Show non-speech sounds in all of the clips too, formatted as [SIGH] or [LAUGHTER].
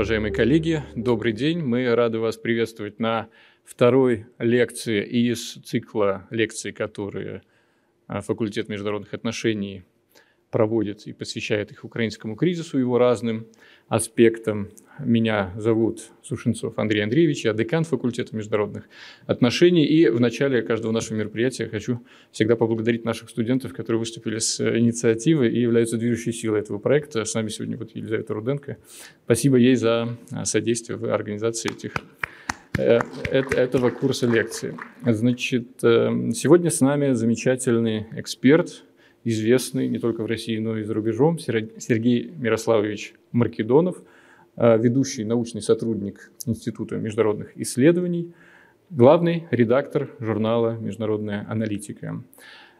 уважаемые коллеги, добрый день. Мы рады вас приветствовать на второй лекции из цикла лекций, которые а, факультет международных отношений проводит и посвящает их украинскому кризису, его разным аспектам. Меня зовут Сушенцов Андрей Андреевич, я декан факультета международных отношений. И в начале каждого нашего мероприятия хочу всегда поблагодарить наших студентов, которые выступили с инициативой и являются движущей силой этого проекта. С нами сегодня вот Елизавета Руденко. Спасибо ей за содействие в организации этих э, этого курса лекций. Значит, э, сегодня с нами замечательный эксперт, известный не только в России, но и за рубежом, Сергей Мирославович Маркедонов, э, ведущий научный сотрудник Института международных исследований, главный редактор журнала «Международная аналитика».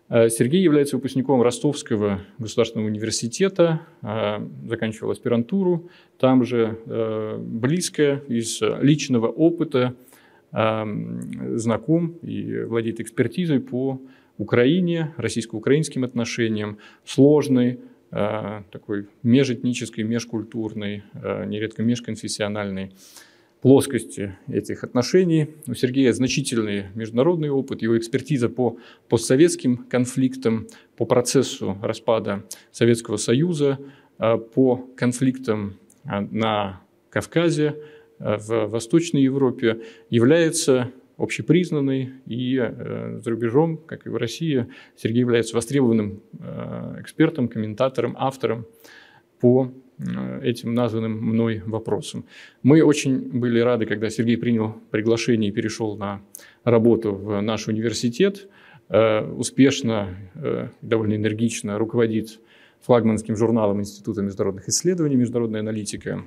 Э, Сергей является выпускником Ростовского государственного университета, э, заканчивал аспирантуру, там же близко из личного опыта знаком и владеет экспертизой по Украине, российско-украинским отношениям, сложной, э, такой межэтнической, межкультурной, э, нередко межконфессиональной плоскости этих отношений. У Сергея значительный международный опыт, его экспертиза по постсоветским конфликтам, по процессу распада Советского Союза, э, по конфликтам на Кавказе, в Восточной Европе является общепризнанный, и э, за рубежом, как и в России, Сергей является востребованным э, экспертом, комментатором, автором по э, этим названным мной вопросам. Мы очень были рады, когда Сергей принял приглашение и перешел на работу в наш университет, успешно, довольно энергично руководит флагманским журналом Института международных исследований «Международная аналитика»,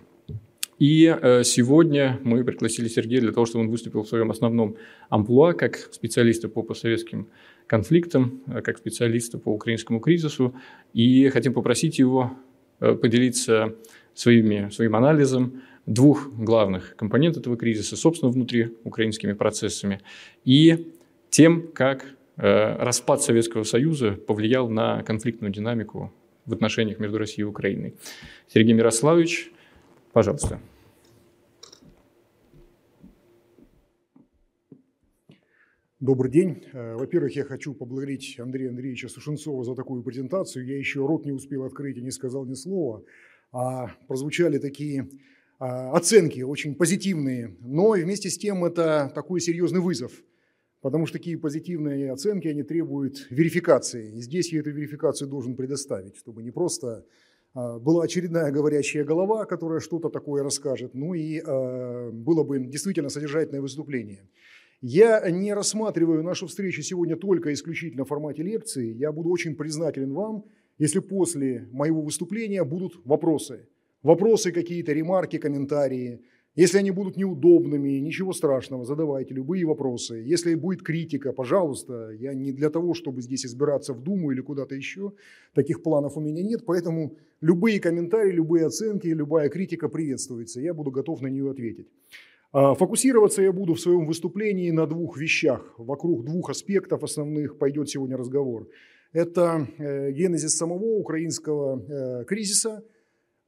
и э, сегодня мы пригласили Сергея для того, чтобы он выступил в своем основном амплуа как специалиста по постсоветским конфликтам, э, как специалиста по украинскому кризису. И хотим попросить его э, поделиться своими, своим анализом двух главных компонентов этого кризиса, собственно, внутри украинскими процессами, и тем, как распад Советского Союза повлиял на конфликтную динамику в отношениях между Россией и Украиной. Сергей Мирославович – Пожалуйста. Добрый день. Э, во-первых, я хочу поблагодарить Андрея Андреевича Сушенцова за такую презентацию. Я еще рот не успел открыть и не сказал ни слова. А прозвучали такие а, оценки, очень позитивные. Но вместе с тем это такой серьезный вызов, потому что такие позитивные оценки, они требуют верификации. И здесь я эту верификацию должен предоставить, чтобы не просто была очередная говорящая голова, которая что-то такое расскажет, ну и а, было бы действительно содержательное выступление. Я не рассматриваю нашу встречу сегодня только исключительно в формате лекции. Я буду очень признателен вам, если после моего выступления будут вопросы. Вопросы какие-то, ремарки, комментарии – если они будут неудобными, ничего страшного, задавайте любые вопросы. Если будет критика, пожалуйста, я не для того, чтобы здесь избираться в Думу или куда-то еще, таких планов у меня нет, поэтому любые комментарии, любые оценки, любая критика приветствуется, я буду готов на нее ответить. А, фокусироваться я буду в своем выступлении на двух вещах, вокруг двух аспектов основных пойдет сегодня разговор. Это э, генезис самого украинского э, кризиса –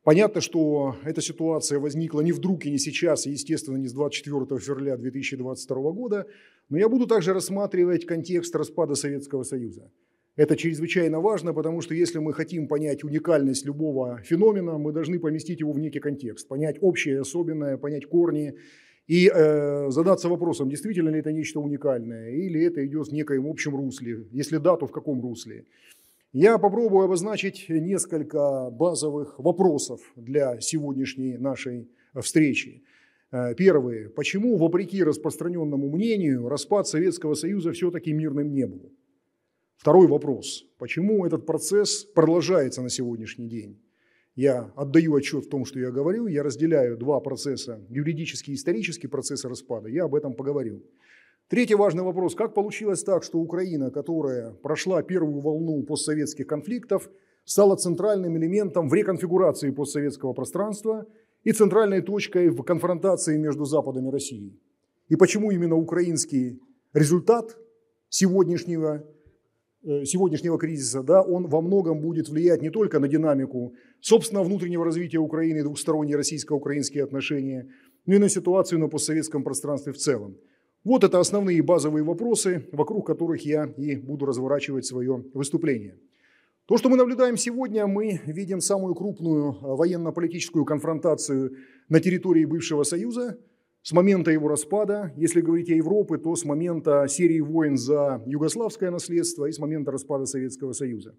Понятно, что эта ситуация возникла не вдруг и не сейчас, и, естественно, не с 24 февраля 2022 года, но я буду также рассматривать контекст распада Советского Союза. Это чрезвычайно важно, потому что если мы хотим понять уникальность любого феномена, мы должны поместить его в некий контекст, понять общее, особенное, понять корни и э, задаться вопросом, действительно ли это нечто уникальное, или это идет в некоем общем русле, если да, то в каком русле. Я попробую обозначить несколько базовых вопросов для сегодняшней нашей встречи. Э, первый. Почему, вопреки распространенному мнению, распад Советского Союза все-таки мирным не был? Второй вопрос. Почему этот процесс продолжается на сегодняшний день? Я отдаю отчет в том, что я говорил, я разделяю два процесса, юридический и исторический процесс распада, я об этом поговорил. Третий важный вопрос. Как получилось так, что Украина, которая прошла первую волну постсоветских конфликтов, стала центральным элементом в реконфигурации постсоветского пространства и центральной точкой в конфронтации между Западом и Россией? И почему именно украинский результат сегодняшнего э, сегодняшнего кризиса, да, он во многом будет влиять не только на динамику собственного внутреннего развития Украины, двухсторонние российско-украинские отношения, но и на ситуацию на постсоветском пространстве в целом. Вот это основные базовые вопросы, вокруг которых я и буду разворачивать свое выступление. То, что мы наблюдаем сегодня, мы видим самую крупную э, военно-политическую конфронтацию на территории бывшего Союза с момента его распада. Если говорить о Европе, то с момента серии войн за югославское наследство и с момента распада Советского Союза.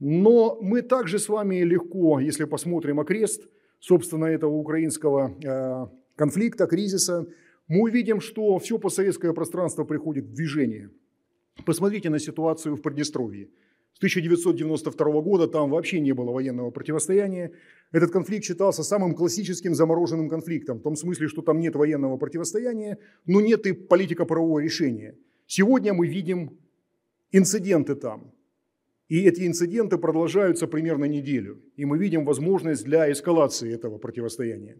Но мы также с вами легко, если посмотрим окрест, собственно, этого украинского э, конфликта, кризиса, мы увидим, что все постсоветское пространство приходит в движение. Посмотрите на ситуацию в Приднестровье. С 1992 года там вообще не было военного противостояния. Этот конфликт считался самым классическим замороженным конфликтом, в том смысле, что там нет военного противостояния, но нет и политико-правового решения. Сегодня мы видим инциденты там. И эти инциденты продолжаются примерно неделю. И мы видим возможность для эскалации этого противостояния.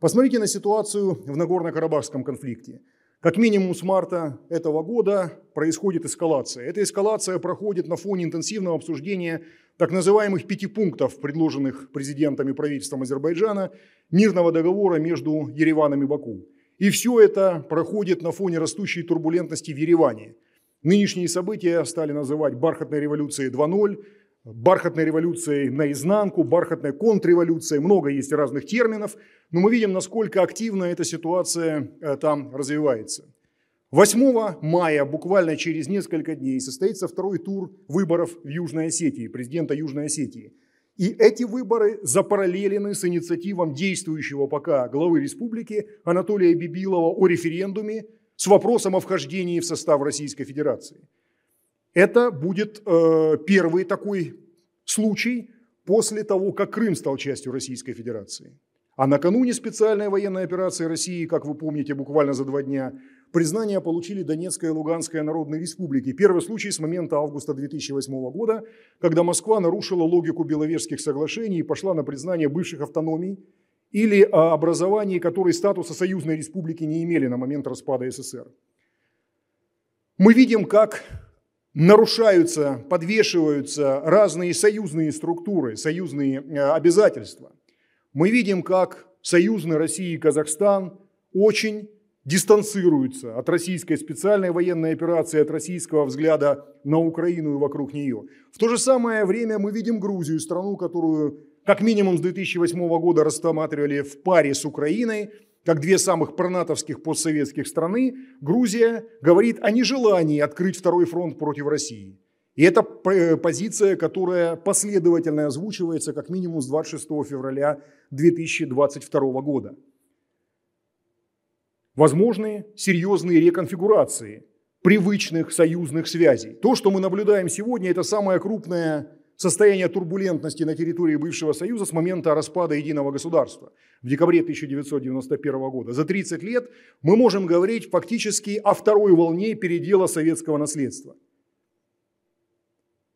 Посмотрите на ситуацию в Нагорно-Карабахском конфликте. Как минимум с марта этого года происходит эскалация. Эта эскалация проходит на фоне интенсивного обсуждения так называемых пяти пунктов, предложенных президентом и правительством Азербайджана, мирного договора между Ереваном и Баку. И все это проходит на фоне растущей турбулентности в Ереване. Нынешние события стали называть «бархатной революцией 2.0», бархатной революцией наизнанку, бархатной контрреволюцией, много есть разных терминов, но мы видим, насколько активно эта ситуация э, там развивается. 8 мая, буквально через несколько дней, состоится второй тур выборов в Южной Осетии, президента Южной Осетии. И эти выборы запараллелены с инициативом действующего пока главы республики Анатолия Бибилова о референдуме с вопросом о вхождении в состав Российской Федерации. Это будет э, первый такой случай после того, как Крым стал частью Российской Федерации. А накануне специальной военной операции России, как вы помните, буквально за два дня, признание получили Донецкая и Луганская народные республики. Первый случай с момента августа 2008 года, когда Москва нарушила логику Беловежских соглашений и пошла на признание бывших автономий или образований, которые статуса союзной республики не имели на момент распада СССР. Мы видим, как нарушаются, подвешиваются разные союзные структуры, союзные э, обязательства. Мы видим, как союзные Россия и Казахстан очень дистанцируются от российской специальной военной операции, от российского взгляда на Украину и вокруг нее. В то же самое время мы видим Грузию, страну, которую как минимум с 2008 года рассматривали в паре с Украиной – как две самых пронатовских постсоветских страны, Грузия говорит о нежелании открыть второй фронт против России. И это э, позиция, которая последовательно озвучивается как минимум с 26 февраля 2022 года. Возможны серьезные реконфигурации привычных союзных связей. То, что мы наблюдаем сегодня, это самая крупная состояние турбулентности на территории бывшего Союза с момента распада единого государства в декабре 1991 года. За 30 лет мы можем говорить фактически о второй волне передела советского наследства.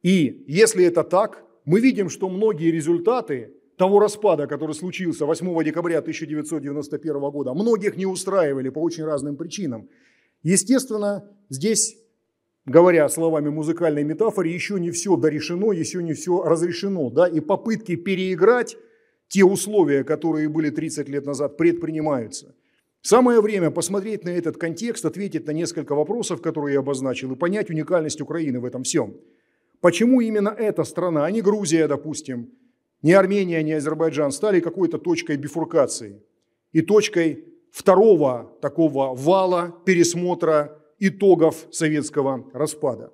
И если это так, мы видим, что многие результаты того распада, который случился 8 декабря 1991 года, многих не устраивали по очень разным причинам. Естественно, здесь говоря словами музыкальной метафоры, еще не все дорешено, еще не все разрешено. Да? И попытки переиграть те условия, которые были 30 лет назад, предпринимаются. Самое время посмотреть на этот контекст, ответить на несколько вопросов, которые я обозначил, и понять уникальность Украины в этом всем. Почему именно эта страна, а не Грузия, допустим, не Армения, не Азербайджан, стали какой-то точкой бифуркации и точкой второго такого вала пересмотра итогов советского распада.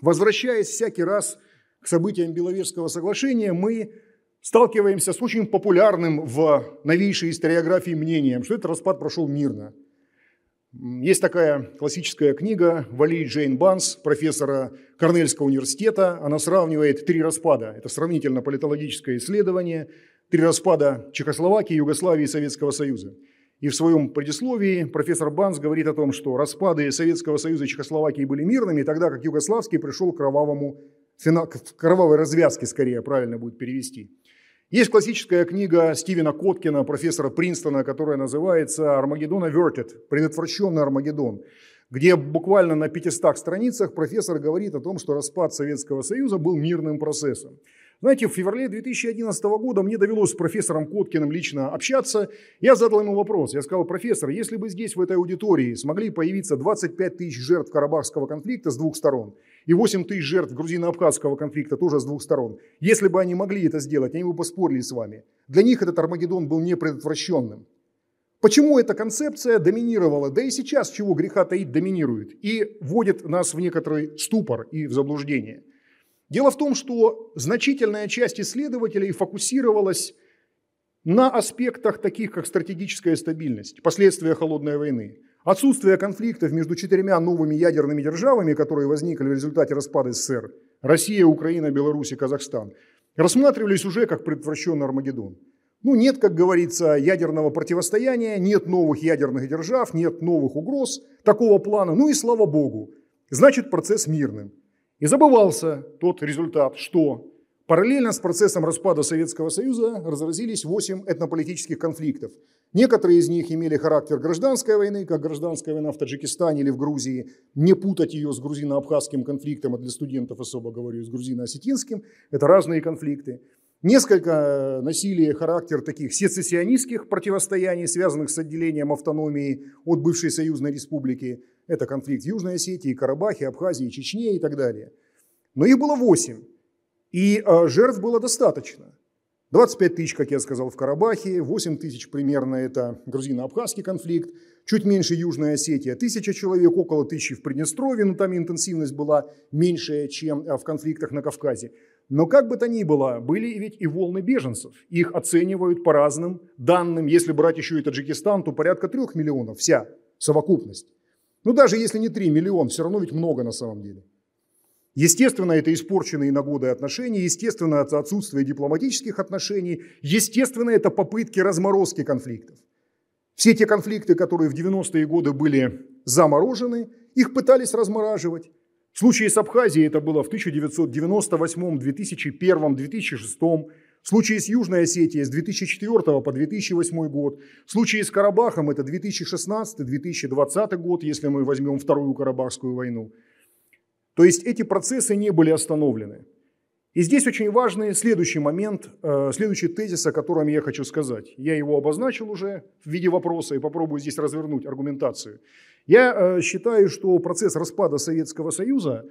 Возвращаясь всякий раз к событиям Беловежского соглашения, мы сталкиваемся с очень популярным в новейшей историографии мнением, что этот распад прошел мирно. Есть такая классическая книга Вали Джейн Банс, профессора Корнельского университета. Она сравнивает три распада. Это сравнительно политологическое исследование. Три распада Чехословакии, Югославии и Советского Союза. И в своем предисловии профессор Банс говорит о том, что распады Советского Союза и Чехословакии были мирными, тогда как Югославский пришел к кровавому, к кровавой развязке, скорее правильно будет перевести. Есть классическая книга Стивена Коткина, профессора Принстона, которая называется «Армагеддон Averted», «Предотвращенный Армагеддон», где буквально на 500 страницах профессор говорит о том, что распад Советского Союза был мирным процессом. Знаете, в феврале 2011 года мне довелось с профессором Коткиным лично общаться. Я задал ему вопрос. Я сказал, профессор, если бы здесь, в этой аудитории, смогли появиться 25 тысяч жертв Карабахского конфликта с двух сторон и 8 тысяч жертв грузино-абхазского конфликта тоже с двух сторон, если бы они могли это сделать, они бы поспорили с вами. Для них этот Армагеддон был непредотвращенным. Почему эта концепция доминировала, да и сейчас, чего греха таить, доминирует и вводит нас в некоторый ступор и в заблуждение – Дело в том, что значительная часть исследователей фокусировалась на аспектах таких, как стратегическая стабильность, последствия холодной войны, отсутствие конфликтов между четырьмя новыми ядерными державами, которые возникли в результате распада СССР, Россия, Украина, Беларусь и Казахстан, рассматривались уже как предотвращенный Армагеддон. Ну, нет, как говорится, ядерного противостояния, нет новых ядерных держав, нет новых угроз такого плана. Ну и слава богу, значит процесс мирным. И забывался тот результат, что параллельно с процессом распада Советского Союза разразились 8 этнополитических конфликтов. Некоторые из них имели характер гражданской войны, как гражданская война в Таджикистане или в Грузии. Не путать ее с грузино-абхазским конфликтом, а для студентов особо говорю, с грузино-осетинским. Это разные конфликты. Несколько носили характер таких сецессионистских противостояний, связанных с отделением автономии от бывшей союзной республики. Это конфликт Южной Осетии, Карабахе, Абхазии, Чечне и так далее. Но их было 8, и э, жертв было достаточно. 25 тысяч, как я сказал, в Карабахе, 8 тысяч примерно это грузино-абхазский конфликт, чуть меньше Южная Осетия, тысяча человек, около тысячи в Приднестровье, но там интенсивность была меньше, чем э, в конфликтах на Кавказе. Но как бы то ни было, были ведь и волны беженцев. Их оценивают по разным данным. Если брать еще и Таджикистан, то порядка трех миллионов вся совокупность. Ну даже если не 3 миллиона, все равно ведь много на самом деле. Естественно, это испорченные на годы отношения, естественно, это отсутствие дипломатических отношений, естественно, это попытки разморозки конфликтов. Все те конфликты, которые в 90-е годы были заморожены, их пытались размораживать. В случае с Абхазией это было в 1998, 2001, 2006 в случае с Южной Осетией с 2004 по 2008 год. В случае с Карабахом это 2016-2020 год, если мы возьмем Вторую Карабахскую войну. То есть эти процессы не были остановлены. И здесь очень важный следующий момент, э, следующий тезис, о котором я хочу сказать. Я его обозначил уже в виде вопроса и попробую здесь развернуть аргументацию. Я э, считаю, что процесс распада Советского Союза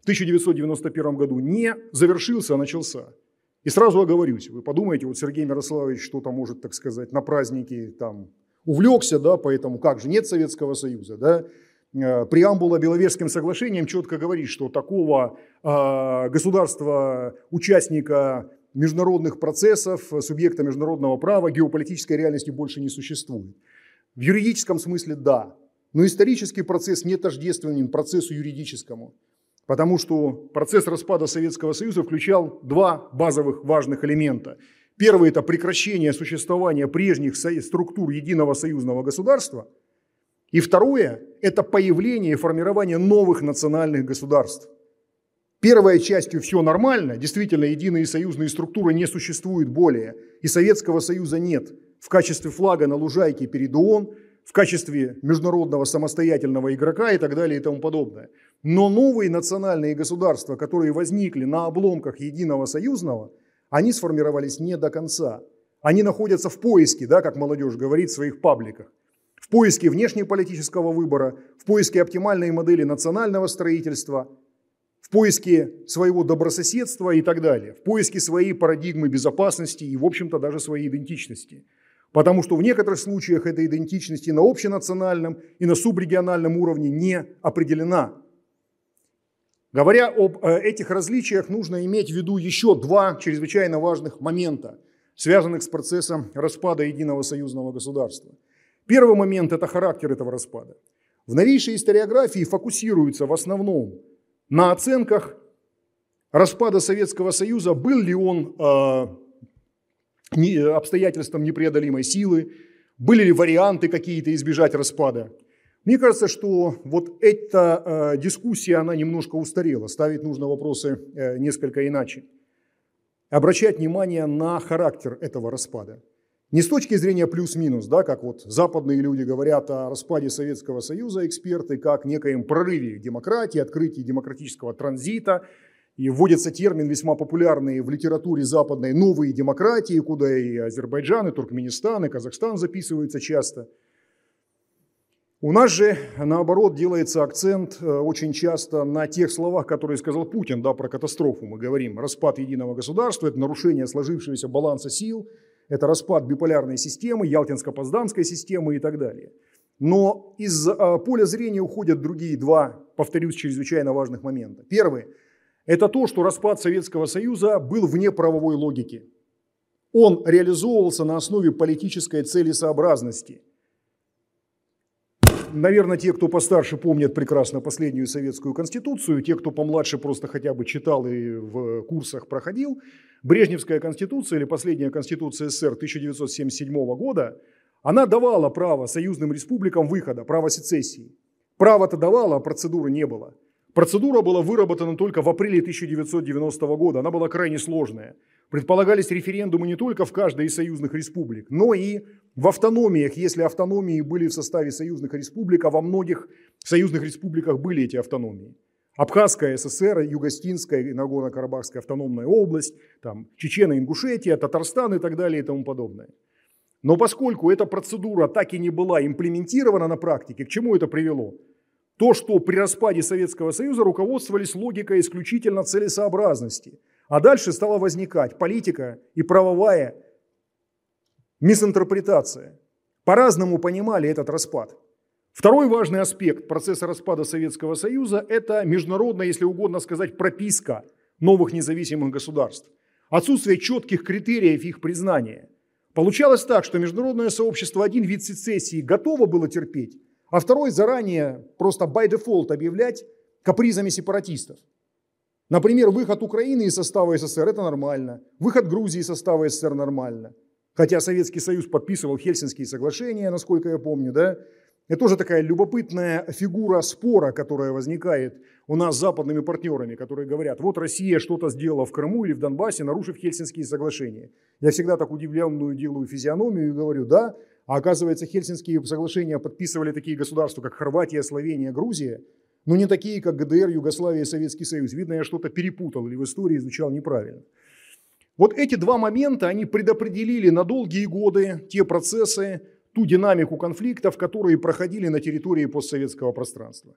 в 1991 году не завершился, а начался. И сразу оговорюсь, вы подумаете, вот Сергей Мирославович что-то может, так сказать, на праздники там увлекся, да, поэтому как же, нет Советского Союза, да. Э, преамбула Беловежским соглашением четко говорит, что такого э, государства, участника международных процессов, субъекта международного права, геополитической реальности больше не существует. В юридическом смысле да, но исторический процесс не тождественен процессу юридическому. Потому что процесс распада Советского Союза включал два базовых важных элемента. Первый – это прекращение существования прежних структур единого союзного государства. И второе – это появление и формирование новых национальных государств. Первой частью все нормально, действительно единые союзные структуры не существуют более, и Советского Союза нет. В качестве флага на лужайке перед ООН – в качестве международного самостоятельного игрока и так далее и тому подобное. Но новые национальные государства, которые возникли на обломках единого союзного, они сформировались не до конца. Они находятся в поиске, да, как молодежь говорит в своих пабликах, в поиске внешнеполитического выбора, в поиске оптимальной модели национального строительства, в поиске своего добрососедства и так далее, в поиске своей парадигмы безопасности и, в общем-то, даже своей идентичности – Потому что в некоторых случаях эта идентичность и на общенациональном, и на субрегиональном уровне не определена. Говоря об э, этих различиях, нужно иметь в виду еще два чрезвычайно важных момента, связанных с процессом распада единого союзного государства. Первый момент – это характер этого распада. В новейшей историографии фокусируется в основном на оценках распада Советского Союза, был ли он э, обстоятельствам непреодолимой силы, были ли варианты какие-то избежать распада. Мне кажется, что вот эта э, дискуссия, она немножко устарела. Ставить нужно вопросы э, несколько иначе. Обращать внимание на характер этого распада. Не с точки зрения плюс-минус, да, как вот западные люди говорят о распаде Советского Союза, эксперты, как некоем прорыве демократии, открытии демократического транзита. И вводится термин весьма популярный в литературе западной «новые демократии», куда и Азербайджан, и Туркменистан, и Казахстан записываются часто. У нас же, наоборот, делается акцент э, очень часто на тех словах, которые сказал Путин, да, про катастрофу мы говорим. Распад единого государства – это нарушение сложившегося баланса сил – это распад биполярной системы, Ялтинско-Поздамской системы и так далее. Но из а, поля зрения уходят другие два, повторюсь, чрезвычайно важных момента. Первый – это то, что распад Советского Союза был вне правовой логики. Он реализовывался на основе политической целесообразности – Наверное, те, кто постарше, помнят прекрасно последнюю советскую конституцию, те, кто помладше, просто хотя бы читал и в курсах проходил. Брежневская конституция или последняя конституция СССР 1977 года, она давала право союзным республикам выхода, право сецессии. Право-то давала, а процедуры не было. Процедура была выработана только в апреле 1990 года, она была крайне сложная. Предполагались референдумы не только в каждой из союзных республик, но и в автономиях, если автономии были в составе союзных республик, а во многих союзных республиках были эти автономии. Абхазская ССР, Югостинская и Нагорно-Карабахская автономная область, там, Чечена, Ингушетия, Татарстан и так далее и тому подобное. Но поскольку эта процедура так и не была имплементирована на практике, к чему это привело? То, что при распаде Советского Союза руководствовались логикой исключительно целесообразности – а дальше стала возникать политика и правовая мисинтерпретация. По-разному понимали этот распад. Второй важный аспект процесса распада Советского Союза – это международная, если угодно сказать, прописка новых независимых государств. Отсутствие четких критериев их признания. Получалось так, что международное сообщество один вид сецессии готово было терпеть, а второй заранее просто by default объявлять капризами сепаратистов. Например, выход Украины из состава СССР – это нормально. Выход Грузии из состава СССР – нормально. Хотя Советский Союз подписывал Хельсинские соглашения, насколько я помню, да? Это тоже такая любопытная фигура спора, которая возникает у нас с западными партнерами, которые говорят, вот Россия что-то сделала в Крыму или в Донбассе, нарушив Хельсинские соглашения. Я всегда так удивленную делаю физиономию и говорю, да, а оказывается Хельсинские соглашения подписывали такие государства, как Хорватия, Словения, Грузия – но не такие, как ГДР, Югославия и Советский Союз. Видно, я что-то перепутал или в истории изучал неправильно. Вот эти два момента, они предопределили на долгие годы те процессы, ту динамику конфликтов, которые проходили на территории постсоветского пространства.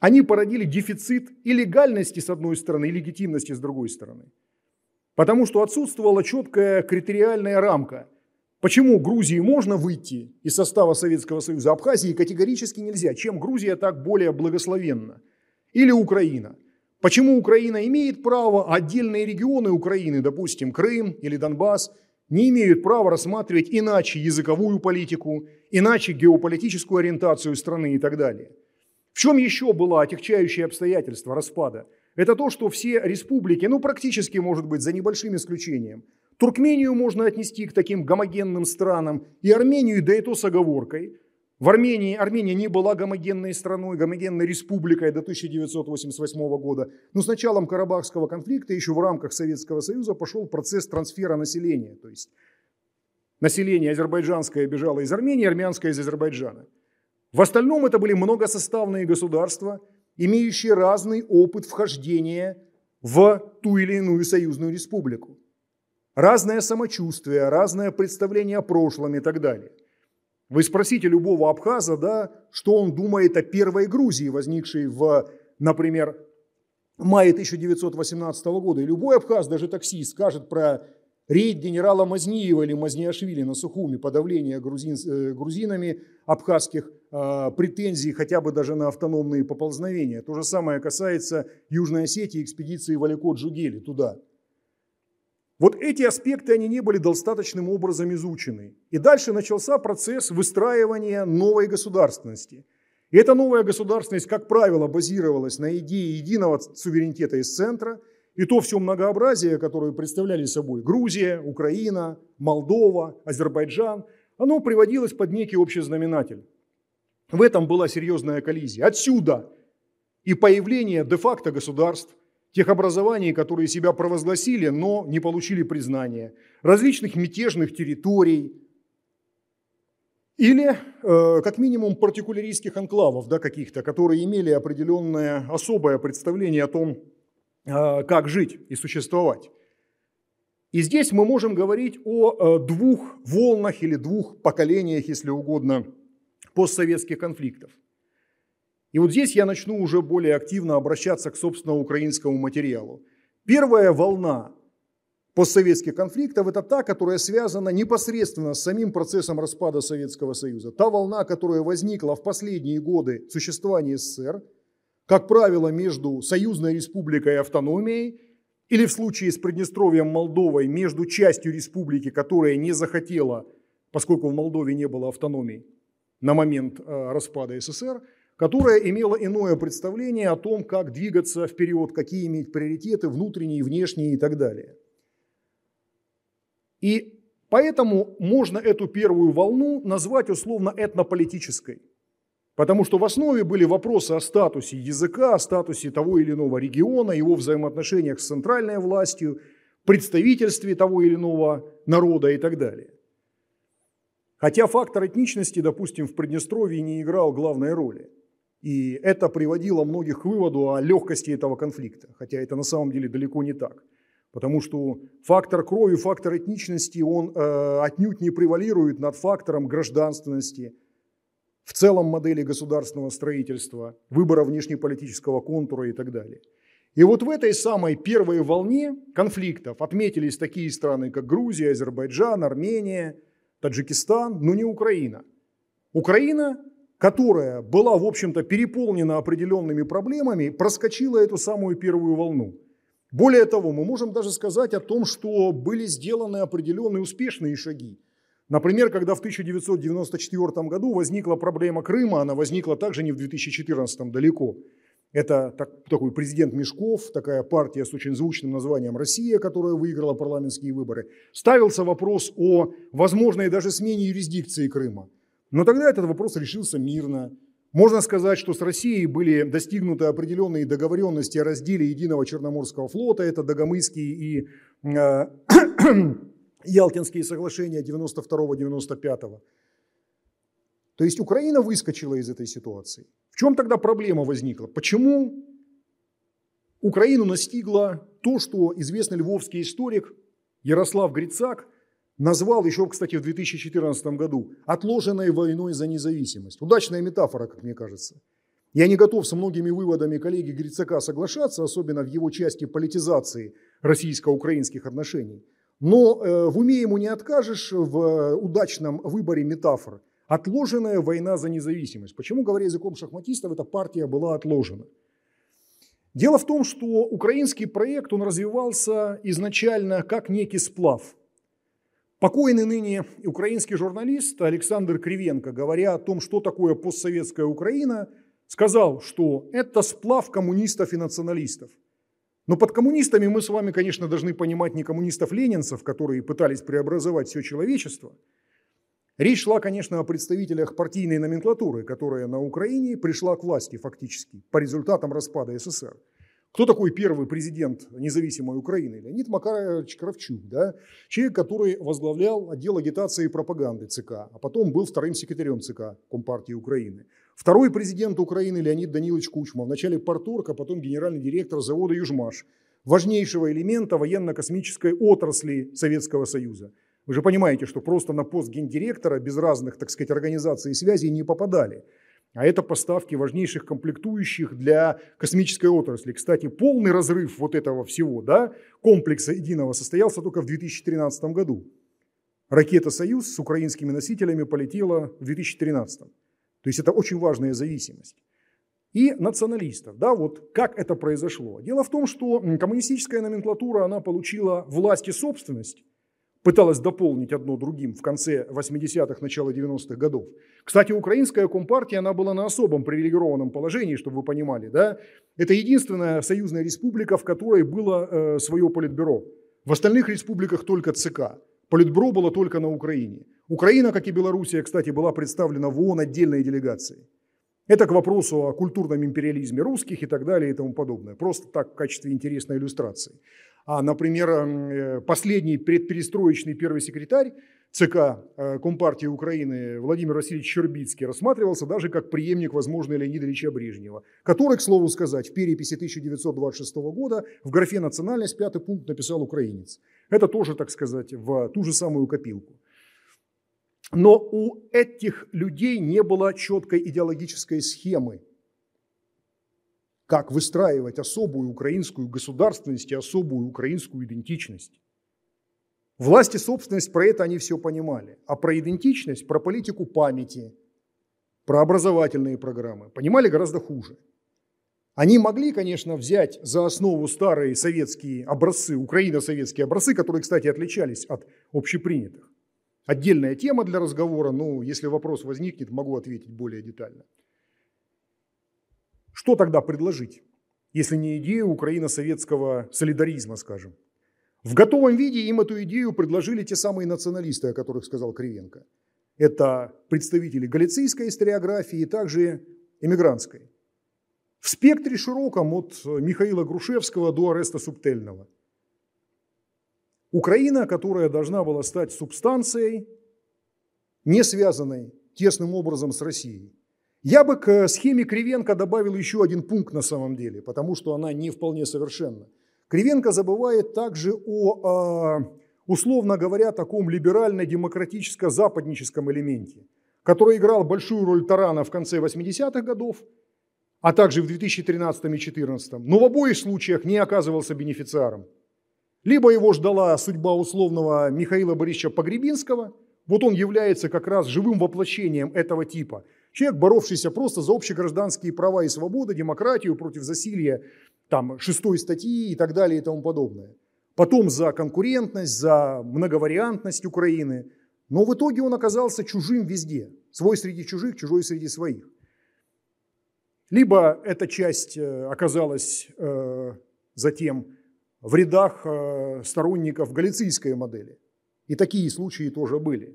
Они породили дефицит и легальности с одной стороны, и легитимности с другой стороны. Потому что отсутствовала четкая критериальная рамка – Почему Грузии можно выйти из состава Советского Союза, Абхазии категорически нельзя? Чем Грузия так более благословенна? Или Украина? Почему Украина имеет право, а отдельные регионы Украины, допустим, Крым или Донбасс, не имеют права рассматривать иначе языковую политику, иначе геополитическую ориентацию страны и так далее? В чем еще было отягчающее обстоятельство распада? Это то, что все республики, ну практически, может быть, за небольшим исключением – Туркмению можно отнести к таким гомогенным странам, и Армению, да и то с оговоркой. В Армении Армения не была гомогенной страной, гомогенной республикой до 1988 года. Но с началом Карабахского конфликта еще в рамках Советского Союза пошел процесс трансфера населения. То есть население азербайджанское бежало из Армении, армянское из Азербайджана. В остальном это были многосоставные государства, имеющие разный опыт вхождения в ту или иную союзную республику разное самочувствие, разное представление о прошлом и так далее. Вы спросите любого абхаза, да, что он думает о первой Грузии, возникшей в, например, мае 1918 года. И любой абхаз, даже таксист, скажет про рейд генерала Мазниева или Мазниашвили на Сухуми, подавление грузин, э, грузинами абхазских э, претензий хотя бы даже на автономные поползновения. То же самое касается Южной Осетии, экспедиции Валикот-Джугели туда – вот эти аспекты, они не были достаточным образом изучены. И дальше начался процесс выстраивания новой государственности. И эта новая государственность, как правило, базировалась на идее единого суверенитета из центра, и то все многообразие, которое представляли собой Грузия, Украина, Молдова, Азербайджан, оно приводилось под некий общий знаменатель. В этом была серьезная коллизия. Отсюда и появление де-факто государств – тех образований, которые себя провозгласили, но не получили признания, различных мятежных территорий, Или, э, как минимум, партикуляристских анклавов да, каких-то, которые имели определенное особое представление о том, э, как жить и существовать. И здесь мы можем говорить о э, двух волнах или двух поколениях, если угодно, постсоветских конфликтов. И вот здесь я начну уже более активно обращаться к, собственно, украинскому материалу. Первая волна постсоветских конфликтов – это та, которая связана непосредственно с самим процессом распада Советского Союза. Та волна, которая возникла в последние годы существования СССР, как правило, между Союзной Республикой и автономией, или в случае с Приднестровьем Молдовой, между частью республики, которая не захотела, поскольку в Молдове не было автономии на момент э, распада СССР, которая имела иное представление о том, как двигаться вперед, какие иметь приоритеты внутренние, внешние и так далее – и поэтому можно эту первую волну назвать условно этнополитической. Потому что в основе были вопросы о статусе языка, о статусе того или иного региона, его взаимоотношениях с центральной властью, представительстве того или иного народа и так далее. Хотя фактор этничности, допустим, в Приднестровье не играл главной роли. И это приводило многих к выводу о легкости этого конфликта, хотя это на самом деле далеко не так – Потому что фактор крови, фактор этничности, он э, отнюдь не превалирует над фактором гражданственности, в целом модели государственного строительства, выбора внешнеполитического контура и так далее. И вот в этой самой первой волне конфликтов отметились такие страны, как Грузия, Азербайджан, Армения, Таджикистан, но не Украина. Украина, которая была, в общем-то, переполнена определенными проблемами, проскочила эту самую первую волну – более того, мы можем даже сказать о том, что были сделаны определенные успешные шаги. Например, когда в 1994 году возникла проблема Крыма, она возникла также не в 2014 далеко. Это так, такой президент Мешков, такая партия с очень звучным названием «Россия», которая выиграла парламентские выборы. Ставился вопрос о возможной даже смене юрисдикции Крыма. Но тогда этот вопрос решился мирно. Можно сказать, что с Россией были достигнуты определенные договоренности о разделе единого Черноморского флота. Это Дагомыские и э, [CLEARS THROAT] Ялтинские соглашения 92-95. То есть Украина выскочила из этой ситуации. В чем тогда проблема возникла? Почему Украину настигло то, что известный львовский историк Ярослав Грицак – назвал еще, кстати, в 2014 году «отложенной войной за независимость». Удачная метафора, как мне кажется. Я не готов со многими выводами коллеги Грицака соглашаться, особенно в его части политизации российско-украинских отношений. Но э, в уме ему не откажешь в удачном выборе метафор. Отложенная война за независимость. Почему, говоря языком шахматистов, эта партия была отложена? Дело в том, что украинский проект, он развивался изначально как некий сплав – Покойный ныне украинский журналист Александр Кривенко, говоря о том, что такое постсоветская Украина, сказал, что это сплав коммунистов и националистов. Но под коммунистами мы с вами, конечно, должны понимать не коммунистов-ленинцев, которые пытались преобразовать все человечество. Речь шла, конечно, о представителях партийной номенклатуры, которая на Украине пришла к власти фактически по результатам распада СССР. Кто такой первый президент независимой Украины? Леонид Макарович Кравчук, да? человек, который возглавлял отдел агитации и пропаганды ЦК, а потом был вторым секретарем ЦК Компартии Украины. Второй президент Украины Леонид Данилович Кучма, вначале порторг, а потом генеральный директор завода «Южмаш», важнейшего элемента военно-космической отрасли Советского Союза. Вы же понимаете, что просто на пост гендиректора без разных, так сказать, организаций и связей не попадали а это поставки важнейших комплектующих для космической отрасли. Кстати, полный разрыв вот этого всего, да, комплекса единого состоялся только в 2013 году. Ракета «Союз» с украинскими носителями полетела в 2013. То есть это очень важная зависимость. И националистов. Да, вот как это произошло? Дело в том, что коммунистическая номенклатура, она получила власть и собственность пыталась дополнить одно другим в конце 80-х, начало 90-х годов. Кстати, украинская компартия, она была на особом привилегированном положении, чтобы вы понимали. Да? Это единственная союзная республика, в которой было э, свое политбюро. В остальных республиках только ЦК. Политбюро было только на Украине. Украина, как и Белоруссия, кстати, была представлена в ООН отдельной делегацией. Это к вопросу о культурном империализме русских и так далее и тому подобное. Просто так в качестве интересной иллюстрации. А, например, э, последний предперестроечный первый секретарь ЦК э, Компартии Украины Владимир Васильевич Щербицкий рассматривался даже как преемник, возможно, Леонида Ильича Брежнева, который, к слову сказать, в переписи 1926 года в графе «Национальность» пятый пункт написал «украинец». Это тоже, так сказать, в ту же самую копилку. Но у этих людей не было четкой идеологической схемы, как выстраивать особую украинскую государственность и особую украинскую идентичность. Власть и собственность про это они все понимали. А про идентичность, про политику памяти, про образовательные программы понимали гораздо хуже. Они могли, конечно, взять за основу старые советские образцы, украино-советские образцы, которые, кстати, отличались от общепринятых. Отдельная тема для разговора, но если вопрос возникнет, могу ответить более детально. Что тогда предложить, если не идею украино-советского солидаризма, скажем? В готовом виде им эту идею предложили те самые националисты, о которых сказал Кривенко. Это представители галицийской историографии и также эмигрантской. В спектре широком от Михаила Грушевского до Ареста Субтельного. Украина, которая должна была стать субстанцией, не связанной тесным образом с Россией. Я бы к схеме Кривенко добавил еще один пункт на самом деле, потому что она не вполне совершенна. Кривенко забывает также о, а, условно говоря, таком либерально-демократическо-западническом элементе, который играл большую роль Тарана в конце 80-х годов, а также в 2013 и 2014, но в обоих случаях не оказывался бенефициаром. Либо его ждала судьба условного Михаила Борисовича Погребинского, вот он является как раз живым воплощением этого типа. Человек, боровшийся просто за общегражданские права и свободы, демократию против засилия там, шестой статьи и так далее и тому подобное. Потом за конкурентность, за многовариантность Украины. Но в итоге он оказался чужим везде. Свой среди чужих, чужой среди своих. Либо эта часть э, оказалась э, затем в рядах э, сторонников галицийской модели. И такие случаи тоже были.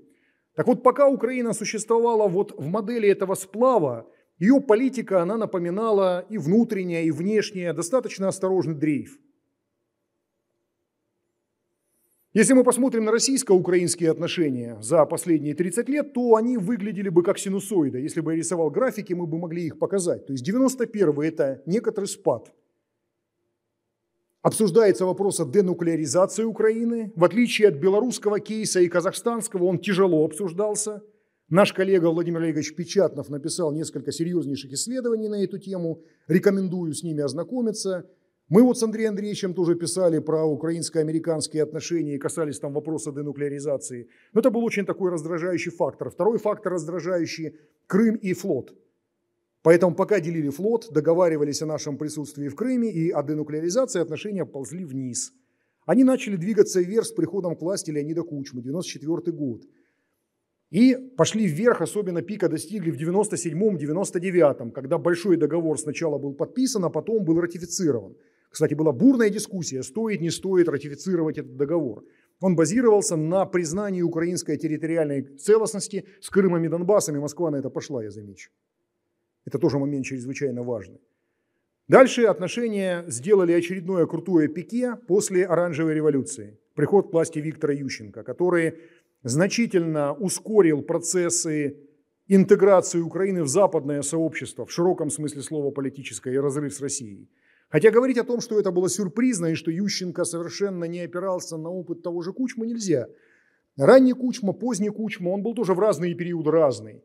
Так вот, пока Украина существовала вот в модели этого сплава, ее политика, она напоминала и внутренняя, и внешняя, достаточно осторожный дрейф. Если мы посмотрим на российско-украинские отношения за последние 30 лет, то они выглядели бы как синусоида. Если бы я рисовал графики, мы бы могли их показать. То есть 91 – это некоторый спад. Обсуждается вопрос о денуклеаризации Украины. В отличие от белорусского кейса и казахстанского, он тяжело обсуждался – Наш коллега Владимир Олегович Печатнов написал несколько серьезнейших исследований на эту тему. Рекомендую с ними ознакомиться. Мы вот с Андреем Андреевичем тоже писали про украинско-американские отношения и касались там вопроса денуклеаризации. Но это был очень такой раздражающий фактор. Второй фактор раздражающий – Крым и флот. Поэтому пока делили флот, договаривались о нашем присутствии в Крыме и о денуклеаризации отношения ползли вниз. Они начали двигаться вверх с приходом к власти Леонида Кучмы, 94 год. И пошли вверх, особенно пика достигли в 97-99, когда большой договор сначала был подписан, а потом был ратифицирован. Кстати, была бурная дискуссия, стоит, не стоит ратифицировать этот договор. Он базировался на признании украинской территориальной целостности с Крымом и Донбассом, и Москва на это пошла, я замечу. Это тоже момент чрезвычайно важный. Дальше отношения сделали очередное крутое пике после оранжевой революции. Приход к власти Виктора Ющенко, который значительно ускорил процессы интеграции Украины в западное сообщество, в широком смысле слова политическое, и разрыв с Россией. Хотя говорить о том, что это было сюрпризно и что Ющенко совершенно не опирался на опыт того же Кучма, нельзя. Ранний Кучма, поздний Кучма, он был тоже в разные периоды разный.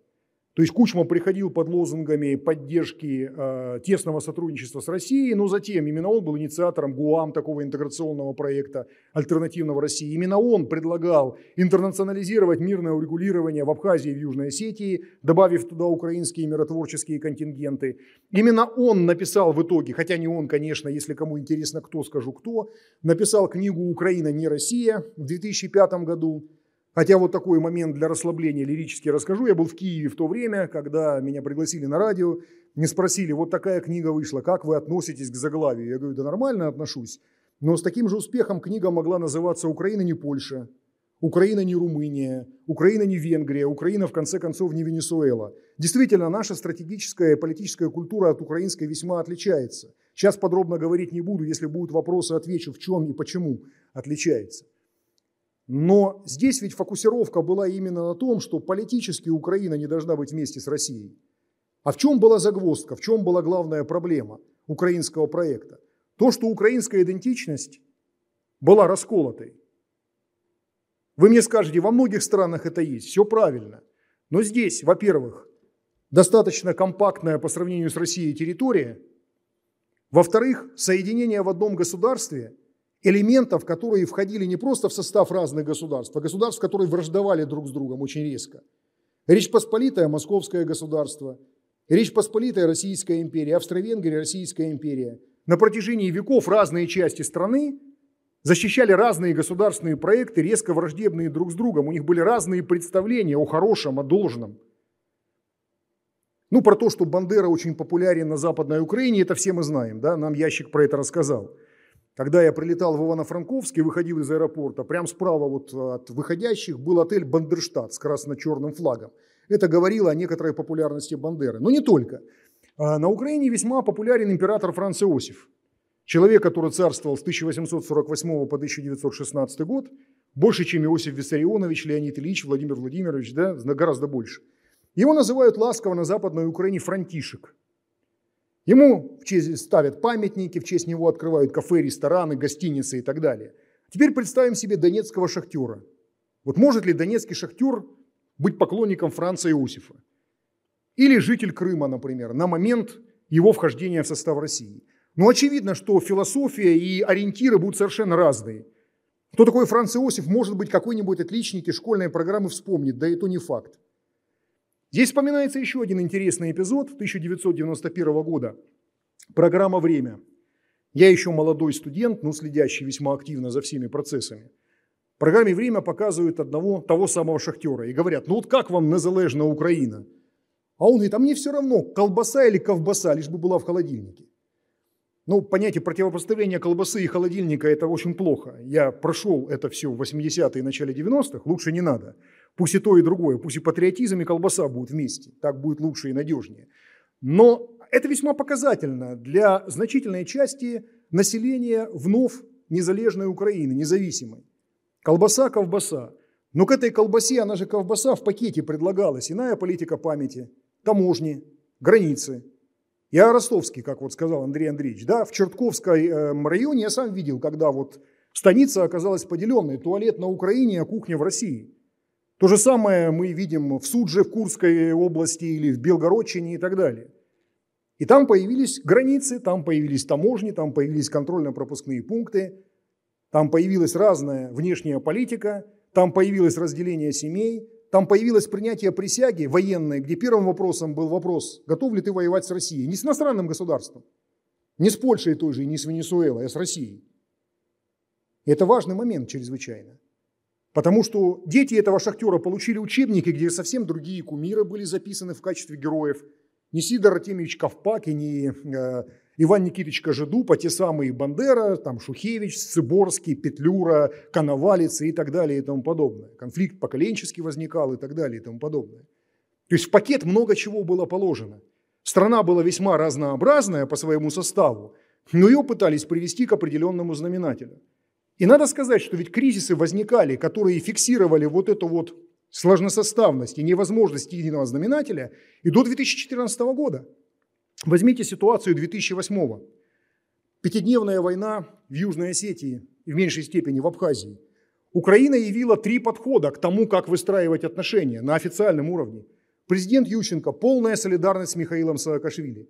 То есть Кучма приходил под лозунгами поддержки э, тесного сотрудничества с Россией, но затем именно он был инициатором ГУАМ, такого интеграционного проекта альтернативного России. Именно он предлагал интернационализировать мирное урегулирование в Абхазии и в Южной Осетии, добавив туда украинские миротворческие контингенты. Именно он написал в итоге, хотя не он, конечно, если кому интересно, кто, скажу кто, написал книгу «Украина не Россия» в 2005 году. Хотя вот такой момент для расслабления лирически расскажу. Я был в Киеве в то время, когда меня пригласили на радио. Мне спросили, вот такая книга вышла, как вы относитесь к заглавию? Я говорю, да нормально отношусь. Но с таким же успехом книга могла называться «Украина не Польша», Украина не Румыния, Украина не Венгрия, Украина в конце концов не Венесуэла. Действительно, наша стратегическая и политическая культура от украинской весьма отличается. Сейчас подробно говорить не буду, если будут вопросы, отвечу, в чем и почему отличается. Но здесь ведь фокусировка была именно на том, что политически Украина не должна быть вместе с Россией. А в чем была загвоздка, в чем была главная проблема украинского проекта? То, что украинская идентичность была расколотой. Вы мне скажете, во многих странах это есть, все правильно. Но здесь, во-первых, достаточно компактная по сравнению с Россией территория. Во-вторых, соединение в одном государстве элементов, которые входили не просто в состав разных государств, а государств, которые враждовали друг с другом очень резко. Речь Посполитая – Московское государство, Речь Посполитая – Российская империя, Австро-Венгрия – Российская империя. На протяжении веков разные части страны защищали разные государственные проекты, резко враждебные друг с другом. У них были разные представления о хорошем, о должном. Ну, про то, что Бандера очень популярен на Западной Украине, это все мы знаем, да, нам ящик про это рассказал. Когда я прилетал в Ивано-Франковск и выходил из аэропорта, прямо справа вот от выходящих был отель «Бандерштадт» с красно-черным флагом. Это говорило о некоторой популярности Бандеры. Но не только. А на Украине весьма популярен император Франц Иосиф. Человек, который царствовал с 1848 по 1916 год, больше, чем Иосиф Виссарионович, Леонид Ильич, Владимир Владимирович, да, гораздо больше. Его называют ласково на Западной Украине Франтишек. Ему в честь ставят памятники, в честь него открывают кафе, рестораны, гостиницы и так далее. Теперь представим себе донецкого шахтера. Вот может ли донецкий шахтер быть поклонником Франца Иосифа? Или житель Крыма, например, на момент его вхождения в состав России – но очевидно, что философия и ориентиры будут совершенно разные. Кто такой Франц Иосиф, может быть, какой-нибудь отличник из школьной программы вспомнит, да и то не факт. Здесь вспоминается еще один интересный эпизод 1991 года. Программа «Время». Я еще молодой студент, но следящий весьма активно за всеми процессами. В программе «Время» показывают одного, того самого шахтера и говорят, ну вот как вам незалежна Украина? А он говорит, а мне все равно, колбаса или ковбаса, лишь бы была в холодильнике. Ну, понятие противопоставления колбасы и холодильника – это очень плохо. Я прошел это все в 80-е и начале 90-х, лучше не надо. Пусть и то, и другое, пусть и патриотизм, и колбаса будут вместе, так будет лучше и надежнее. Но это весьма показательно для значительной части населения вновь незалежной Украины, независимой. Колбаса – колбаса. Но к этой колбасе, она же колбаса, в пакете предлагалась иная политика памяти, таможни, границы – я ростовский, как вот сказал Андрей Андреевич, да, в Чертковской эм, районе я сам видел, когда вот станица оказалась поделенной, туалет на Украине, а кухня в России. То же самое мы видим в Судже, в Курской области или в Белгородчине и так далее. И там появились границы, там появились таможни, там появились контрольно-пропускные пункты, там появилась разная внешняя политика, там появилось разделение семей, там появилось принятие присяги военной, где первым вопросом был вопрос, готов ли ты воевать с Россией. Не с иностранным государством, не с Польшей той же, не с Венесуэлой, а с Россией. И это важный момент чрезвычайно. Потому что дети этого шахтера получили учебники, где совсем другие кумиры были записаны в качестве героев. Не Сидор Артемьевич Ковпак и не э, Иван Никитич Кожедуба, те самые Бандера, там Шухевич, Цыборский, Петлюра, Коновалец и так далее и тому подобное. Конфликт поколенческий возникал и так далее и тому подобное. То есть в пакет много чего было положено. Страна была весьма разнообразная по своему составу, но ее пытались привести к определенному знаменателю. И надо сказать, что ведь кризисы возникали, которые фиксировали вот эту вот сложносоставность и невозможность единого знаменателя и до 2014 года. Возьмите ситуацию 2008-го. Пятидневная война в Южной Осетии и в меньшей степени в Абхазии. Украина явила три подхода к тому, как выстраивать отношения на официальном уровне. Президент Ющенко – полная солидарность с Михаилом Саакашвили.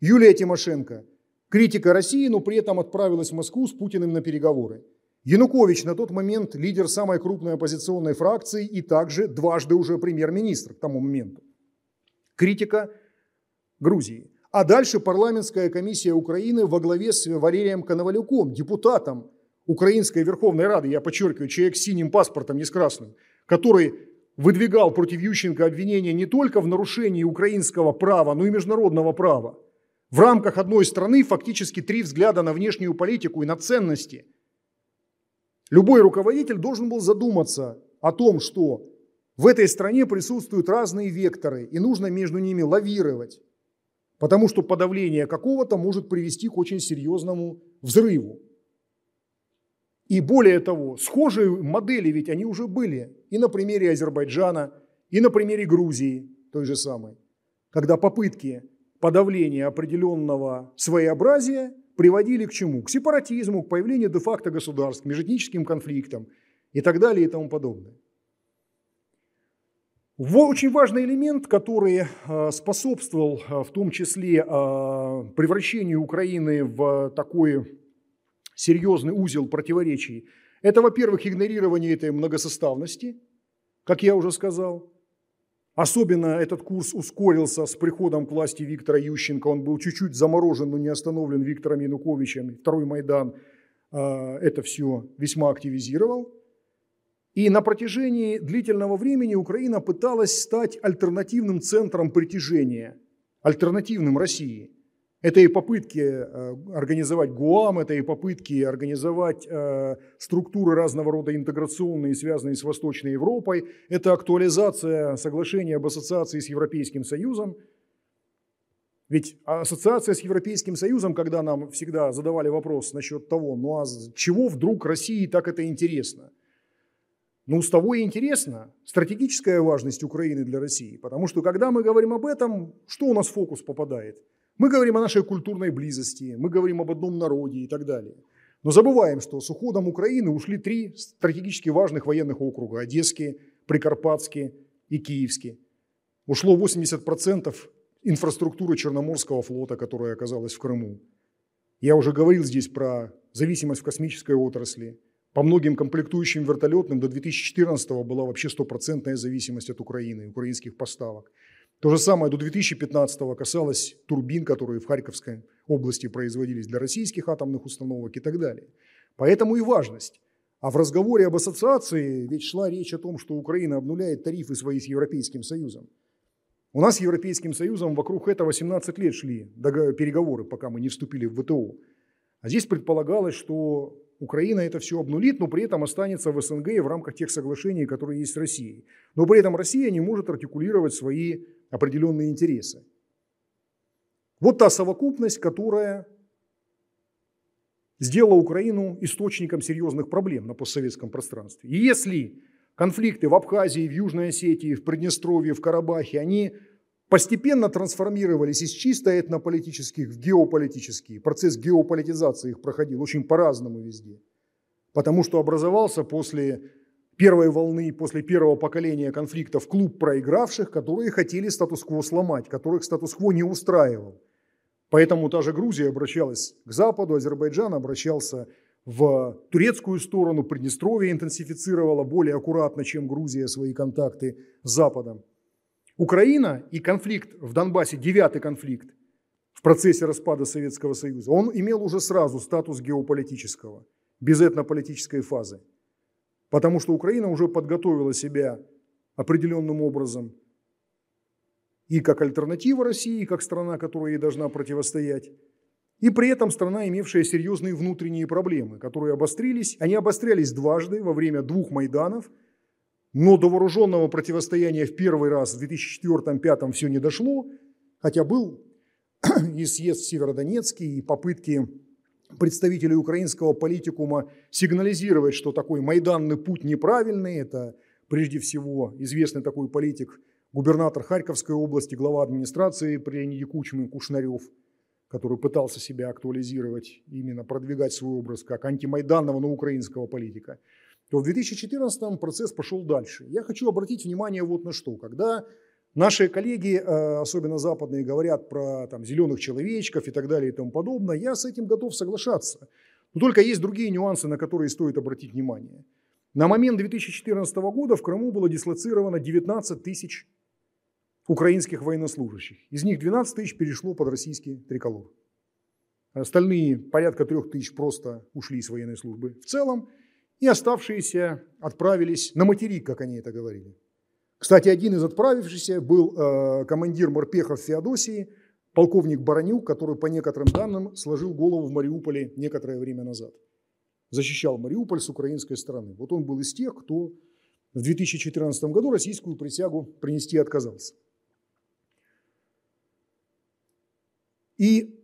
Юлия Тимошенко – критика России, но при этом отправилась в Москву с Путиным на переговоры. Янукович на тот момент лидер самой крупной оппозиционной фракции и также дважды уже премьер-министр к тому моменту. Критика Грузии. А дальше парламентская комиссия Украины во главе с Валерием Коновалюком, депутатом Украинской Верховной Рады, я подчеркиваю, человек с синим паспортом, не с красным, который выдвигал против Ющенко обвинения не только в нарушении украинского права, но и международного права. В рамках одной страны фактически три взгляда на внешнюю политику и на ценности. Любой руководитель должен был задуматься о том, что в этой стране присутствуют разные векторы, и нужно между ними лавировать. Потому что подавление какого-то может привести к очень серьезному взрыву. И более того, схожие модели ведь они уже были и на примере Азербайджана, и на примере Грузии той же самой, когда попытки подавления определенного своеобразия приводили к чему? К сепаратизму, к появлению де-факто государств, к межэтническим конфликтам и так далее и тому подобное. Очень важный элемент, который э, способствовал э, в том числе э, превращению Украины в такой серьезный узел противоречий, это, во-первых, игнорирование этой многосоставности, как я уже сказал. Особенно этот курс ускорился с приходом к власти Виктора Ющенко. Он был чуть-чуть заморожен, но не остановлен Виктором Януковичем. Второй Майдан это все весьма активизировал. И на протяжении длительного времени Украина пыталась стать альтернативным центром притяжения, альтернативным России. Это и попытки э, организовать ГУАМ, это и попытки организовать э, структуры разного рода интеграционные, связанные с Восточной Европой, это актуализация соглашения об ассоциации с Европейским Союзом. Ведь ассоциация с Европейским Союзом, когда нам всегда задавали вопрос насчет того, ну а чего вдруг России так это интересно – ну, с того и интересно стратегическая важность Украины для России, потому что когда мы говорим об этом, что у нас фокус попадает? Мы говорим о нашей культурной близости, мы говорим об одном народе и так далее. Но забываем, что с уходом Украины ушли три стратегически важных военных округа – Одесский, Прикарпатский и Киевский. Ушло 80% инфраструктуры Черноморского флота, которая оказалась в Крыму. Я уже говорил здесь про зависимость в космической отрасли, по многим комплектующим вертолетным до 2014 была вообще стопроцентная зависимость от Украины, украинских поставок. То же самое до 2015 касалось турбин, которые в Харьковской области производились для российских атомных установок и так далее. Поэтому и важность. А в разговоре об ассоциации ведь шла речь о том, что Украина обнуляет тарифы свои с Европейским Союзом. У нас с Европейским Союзом вокруг этого 17 лет шли переговоры, пока мы не вступили в ВТО. А здесь предполагалось, что Украина это все обнулит, но при этом останется в СНГ и в рамках тех соглашений, которые есть с Россией. Но при этом Россия не может артикулировать свои определенные интересы. Вот та совокупность, которая сделала Украину источником серьезных проблем на постсоветском пространстве. И если конфликты в Абхазии, в Южной Осетии, в Приднестровье, в Карабахе, они постепенно трансформировались из чисто этнополитических в геополитические. Процесс геополитизации их проходил очень по-разному везде. Потому что образовался после первой волны, после первого поколения конфликтов клуб проигравших, которые хотели статус-кво сломать, которых статус-кво не устраивал. Поэтому та же Грузия обращалась к Западу, Азербайджан обращался в турецкую сторону, Приднестровье интенсифицировало более аккуратно, чем Грузия, свои контакты с Западом. Украина и конфликт в Донбассе, девятый конфликт в процессе распада Советского Союза, он имел уже сразу статус геополитического, без этнополитической фазы. Потому что Украина уже подготовила себя определенным образом и как альтернатива России, и как страна, которая ей должна противостоять, и при этом страна, имевшая серьезные внутренние проблемы, которые обострились. Они обострялись дважды во время двух Майданов – но до вооруженного противостояния в первый раз в 2004-2005 все не дошло, хотя был [CLEARS THROAT] и съезд в Северодонецке, и попытки представителей украинского политикума сигнализировать, что такой майданный путь неправильный. Это прежде всего известный такой политик, губернатор Харьковской области, глава администрации при Леониде Кучме Кушнарев, который пытался себя актуализировать, именно продвигать свой образ как антимайданного, но украинского политика – то в 2014 процесс пошел дальше. Я хочу обратить внимание вот на что. Когда наши коллеги, э, особенно западные, говорят про там, зеленых человечков и так далее и тому подобное, я с этим готов соглашаться. Но только есть другие нюансы, на которые стоит обратить внимание. На момент 2014 года в Крыму было дислоцировано 19 тысяч украинских военнослужащих. Из них 12 тысяч перешло под российский триколор. Остальные порядка трех тысяч просто ушли с военной службы в целом и оставшиеся отправились на материк, как они это говорили. Кстати, один из отправившихся был э, командир морпехов Феодосии, полковник Баранюк, который, по некоторым данным, сложил голову в Мариуполе некоторое время назад. Защищал Мариуполь с украинской стороны. Вот он был из тех, кто в 2014 году российскую присягу принести отказался. [COUGHS] И,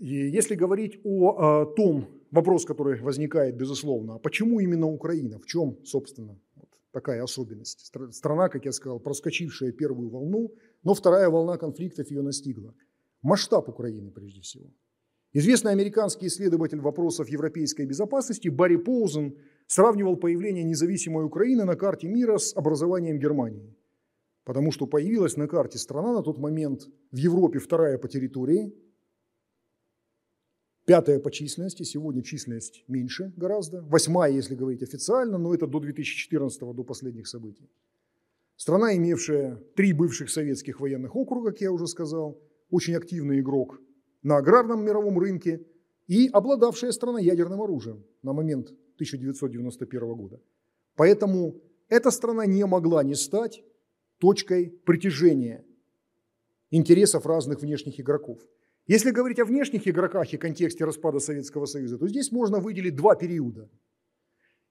если говорить о, о том, вопрос, который возникает, безусловно, а почему именно Украина? В чем, собственно, такая особенность? Страна, как я сказал, проскочившая первую волну, но вторая волна конфликтов ее настигла. Масштаб Украины, прежде всего. Известный американский исследователь вопросов европейской безопасности Барри Поузен сравнивал появление независимой Украины на карте мира с образованием Германии. Потому что появилась на карте страна на тот момент в Европе вторая по территории, пятая по численности, сегодня численность меньше гораздо, восьмая, если говорить официально, но это до 2014, до последних событий. Страна, имевшая три бывших советских военных округа, как я уже сказал, очень активный игрок на аграрном мировом рынке и обладавшая страна ядерным оружием на момент 1991 года. Поэтому эта страна не могла не стать точкой притяжения интересов разных внешних игроков. Если говорить о внешних игроках и контексте распада Советского Союза, то здесь можно выделить два периода.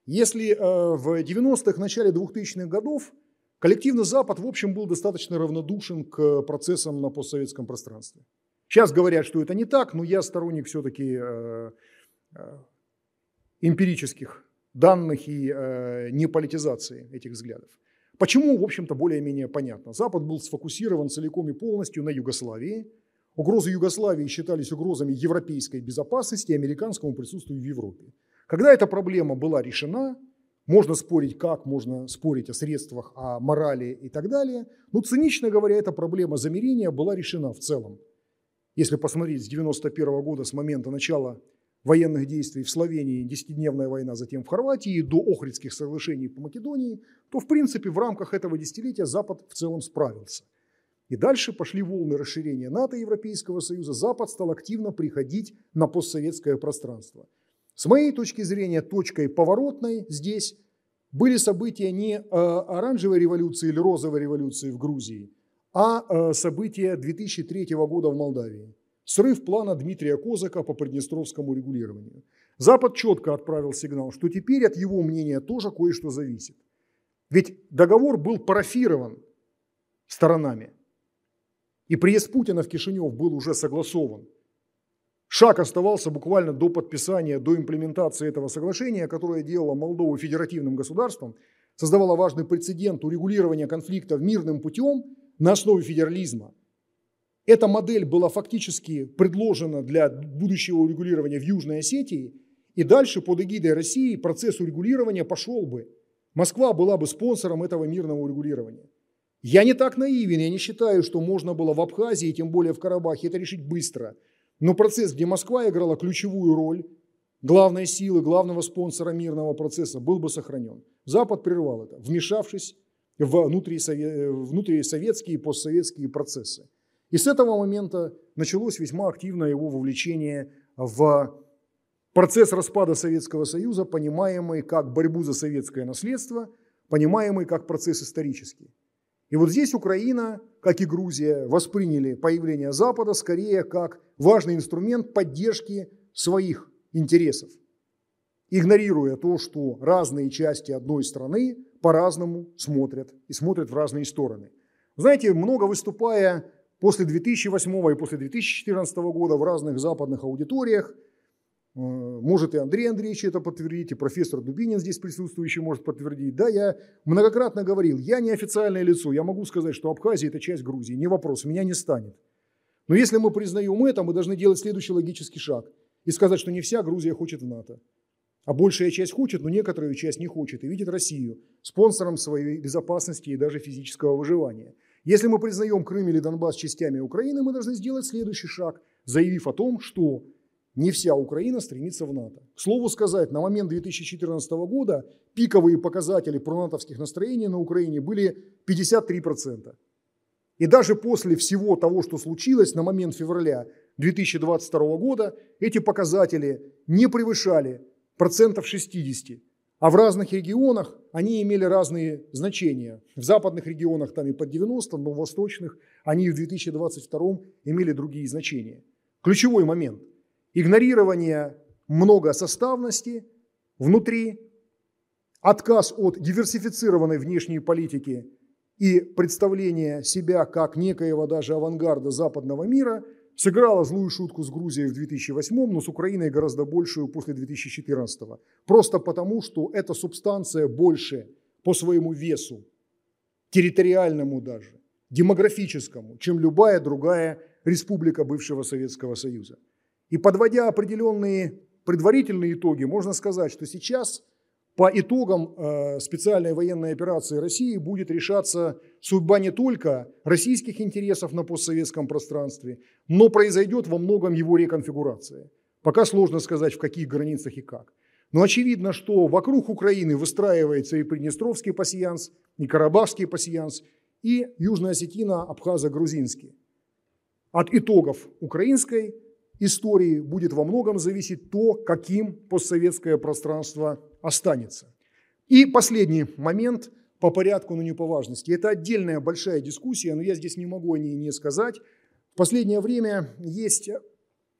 Если э, в 90-х, начале 2000-х годов коллективный Запад, в общем, был достаточно равнодушен к процессам на постсоветском пространстве. Сейчас говорят, что это не так, но я сторонник все-таки э, э, эмпирических данных и э, не политизации этих взглядов. Почему, в общем-то, более-менее понятно. Запад был сфокусирован целиком и полностью на Югославии. Угрозы Югославии считались угрозами европейской безопасности и американскому присутствию в Европе. Когда эта проблема была решена, можно спорить как, можно спорить о средствах, о морали и так далее, но цинично говоря, эта проблема замерения была решена в целом. Если посмотреть с 91 года, с момента начала военных действий в Словении, десятидневная война, затем в Хорватии, до Охридских соглашений по Македонии, то в принципе в рамках этого десятилетия Запад в целом справился. И дальше пошли волны расширения НАТО и Европейского Союза. Запад стал активно приходить на постсоветское пространство. С моей точки зрения, точкой поворотной здесь были события не э, оранжевой революции или розовой революции в Грузии – а э, события 2003 года в Молдавии. Срыв плана Дмитрия Козака по приднестровскому регулированию. Запад четко отправил сигнал, что теперь от его мнения тоже кое-что зависит. Ведь договор был парафирован сторонами. И приезд Путина в Кишинев был уже согласован. Шаг оставался буквально до подписания, до имплементации этого соглашения, которое делало Молдову федеративным государством, создавало важный прецедент урегулирования конфликтов мирным путем – на основе федерализма. Эта модель была фактически предложена для будущего урегулирования в Южной Осетии, и дальше под эгидой России процесс урегулирования пошел бы. Москва была бы спонсором этого мирного урегулирования. Я не так наивен, я не считаю, что можно было в Абхазии, тем более в Карабахе, это решить быстро. Но процесс, где Москва играла ключевую роль, главной силы, главного спонсора мирного процесса, был бы сохранен. Запад прервал это, вмешавшись в внутрисоветские и постсоветские процессы. И с этого момента началось весьма активное его вовлечение в процесс распада Советского Союза, понимаемый как борьбу за советское наследство, понимаемый как процесс исторический. И вот здесь Украина, как и Грузия, восприняли появление Запада скорее как важный инструмент поддержки своих интересов, игнорируя то, что разные части одной страны по-разному смотрят и смотрят в разные стороны. Знаете, много выступая после 2008 и после 2014 года в разных западных аудиториях, может и Андрей Андреевич это подтвердить, и профессор Дубинин здесь присутствующий может подтвердить. Да, я многократно говорил, я не официальное лицо, я могу сказать, что Абхазия – это часть Грузии, не вопрос, меня не станет. Но если мы признаем это, мы должны делать следующий логический шаг и сказать, что не вся Грузия хочет в НАТО. А большая часть хочет, но некоторую часть не хочет и видит Россию спонсором своей безопасности и даже физического выживания. Если мы признаем Крым или Донбасс частями Украины, мы должны сделать следующий шаг, заявив о том, что не вся Украина стремится в НАТО. К слову сказать, на момент 2014 года пиковые показатели пронатовских настроений на Украине были 53%. И даже после всего того, что случилось на момент февраля 2022 года, эти показатели не превышали процентов 60. А в разных регионах они имели разные значения. В западных регионах там и под 90, но в восточных они в 2022 имели другие значения. Ключевой момент – игнорирование многосоставности внутри, отказ от диверсифицированной внешней политики и представление себя как некоего даже авангарда западного мира сыграла злую шутку с Грузией в 2008, но с Украиной гораздо большую после 2014. Просто потому, что эта субстанция больше по своему весу, территориальному даже, демографическому, чем любая другая республика бывшего Советского Союза. И подводя определенные предварительные итоги, можно сказать, что сейчас по итогам э, специальной военной операции России будет решаться судьба не только российских интересов на постсоветском пространстве, но произойдет во многом его реконфигурация. Пока сложно сказать, в каких границах и как. Но очевидно, что вокруг Украины выстраивается и Приднестровский пассианс, и Карабахский пассианс, и Южно-Осетино-Абхазо-Грузинский. От итогов украинской истории будет во многом зависеть то, каким постсоветское пространство останется. И последний момент по порядку, но не по важности. Это отдельная большая дискуссия, но я здесь не могу о ней не сказать. В последнее время есть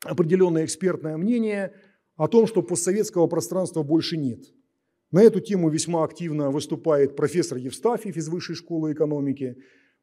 определенное экспертное мнение о том, что постсоветского пространства больше нет. На эту тему весьма активно выступает профессор Евстафьев из Высшей школы экономики.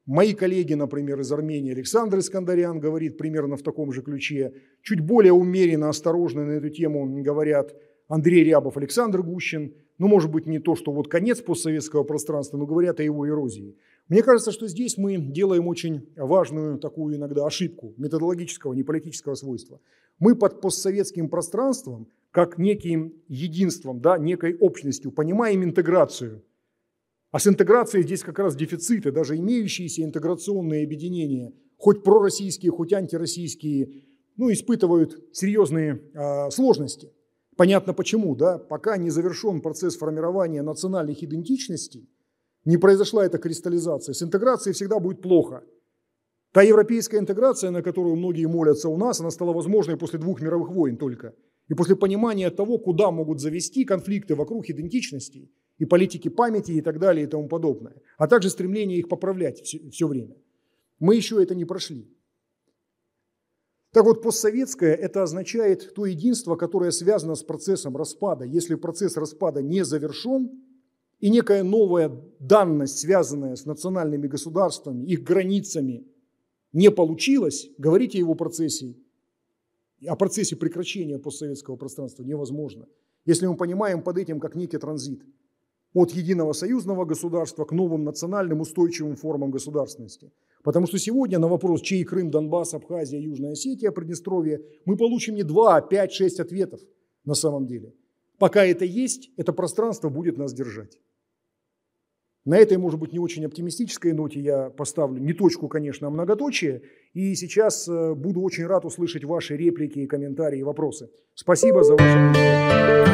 Мои коллеги, например, из Армении, Александр Искандарян говорит примерно в таком же ключе. Чуть более умеренно, осторожно на эту тему говорят Андрей Рябов, Александр Гущин. Ну, может быть, не то, что вот конец постсоветского пространства, но говорят о его эрозии. Мне кажется, что здесь мы делаем очень важную такую иногда ошибку методологического, не политического свойства. Мы под постсоветским пространством, как неким единством, да, некой общностью, понимаем интеграцию – а с интеграцией здесь как раз дефициты, даже имеющиеся интеграционные объединения, хоть пророссийские, хоть антироссийские, ну, испытывают серьезные э, сложности. Понятно почему, да? Пока не завершен процесс формирования национальных идентичностей, не произошла эта кристаллизация, с интеграцией всегда будет плохо. Та европейская интеграция, на которую многие молятся у нас, она стала возможной после двух мировых войн только. И после понимания того, куда могут завести конфликты вокруг идентичностей – и политики памяти и так далее и тому подобное, а также стремление их поправлять все, все время. Мы еще это не прошли. Так вот, постсоветское – это означает то единство, которое связано с процессом распада. Если процесс распада не завершен, и некая новая данность, связанная с национальными государствами, их границами, не получилась, говорить о его процессе, о процессе прекращения постсоветского пространства невозможно, если мы понимаем под этим как некий транзит – от единого союзного государства к новым национальным устойчивым формам государственности. Потому что сегодня на вопрос, чей Крым, Донбасс, Абхазия, Южная Осетия, Приднестровье, мы получим не 2, а 5, 6 ответов на самом деле. Пока это есть, это пространство будет нас держать. На этой, может быть, не очень оптимистической ноте я поставлю не точку, конечно, а многоточие. И сейчас э, буду очень рад услышать ваши реплики, комментарии и вопросы. Спасибо за ваше внимание.